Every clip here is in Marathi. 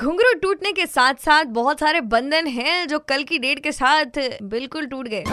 घुंघरू टूटने के साथ साथ बहुत सारे बंधन हैं जो कल की डेट के साथ बिल्कुल टूट गए।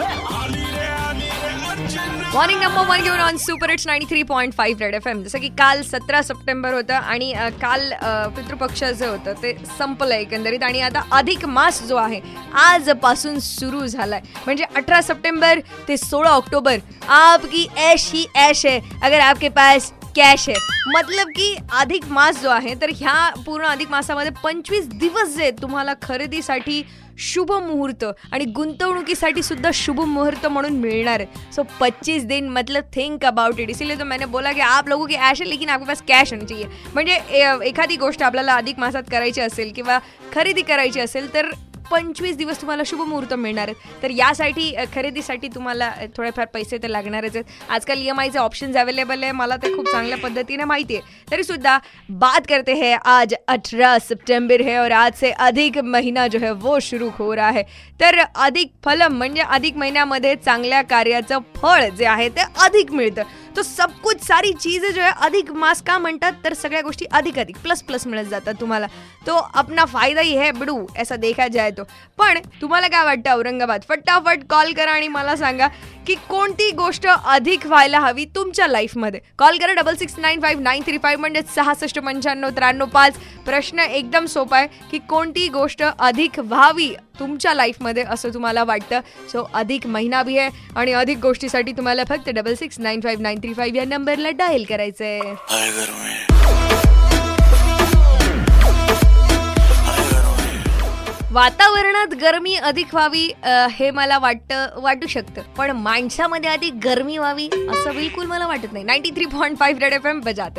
मॉर्निंग नंबर वन घेऊन on super it's ninety three point five red FM M जसं की काल सतरा सप्टेंबर होतं आणि काल पितृपक्ष जे होतं ते संपलं एकंदरीत आणि आता अधिक मास जो आहे आजपासून सुरू झालाय. म्हणजे अठरा सप्टेंबर ते सोळा ऑक्टोबर आपकी ऐश ही ऐश है. अगर आपके पास कॅश आहे. मतलब की अधिक मास जो आहे तर ह्या पूर्ण अधिक मासामध्ये पंचवीस दिवस जे तुम्हाला खरेदीसाठी शुभ मुहूर्त आणि गुंतवणुकीसाठी सुद्धा शुभ मुहूर्त म्हणून मिळणार है सो 25 दिन मतलब थिंक अबाउट इट इसीलिए तो मैंने बोला की आप लोगों की ॲश आहे लेकिन आपके पास कॅश होना चाहिए. म्हणजे ए- एखादी गोष्ट आपल्याला अधिक मासात करायची असेल किंवा खरेदी करायची असेल तर पंचवीस दिवस तुम्हाला शुभ मुहूर्त मिळणार आहेत. तर यासाठी खरेदीसाठी तुम्हाला थोडेफार पैसे तर लागणारच आहेत. आजकाल ई एम आयचे ऑप्शन्स अवेलेबल आहे. मला ते खूप चांगल्या पद्धतीने माहिती आहे. तरी सुद्धा बात करते हे आज अठरा सप्टेंबर है और आज से अधिक महिना जो है वो शुरू हो रहा है. तर अधिक फलम म्हणजे अधिक महिन्यामध्ये चांगल्या कार्याचं फळ जे आहे ते अधिक मिळतं. तो सब कुछ सारी चीजें जो है अधिक मास का म्हणतात तर सगळ्या गोष्टी अधिक अधिक प्लस प्लस मिळत जातात तुम्हाला. तो अपना फायदा ही है बिडू ऐसा देखा जाए तो. पण तुम्हाला काय वाटतं औरंगाबाद? फटाफट कॉल करा आणि मला सांगा. की कोणती गोष्ट अधिक व्हायला हवी तुमच्या लाईफमध्ये? कॉल करा double six nine five nine three five म्हणजे सहासष्ट पंच्याण्णव त्र्याण्णव पाच. प्रश्न एकदम सोपा आहे की कोणती गोष्ट अधिक व्हावी तुमच्या लाईफमध्ये असं तुम्हाला वाटतं? सो अधिक महिना बी आहे आणि अधिक गोष्टीसाठी तुम्हाला फक्त double six nine five nine three five या नंबरला डायल करायचं आहे वातावरणात गरमी अधिक व्हावी हे मला वाटतं वाटू शकतं. पण माणसामध्ये अधिक गरमी व्हावी असं बिलकुल मला वाटत नाही. Ninety three point five red FM M बजाते.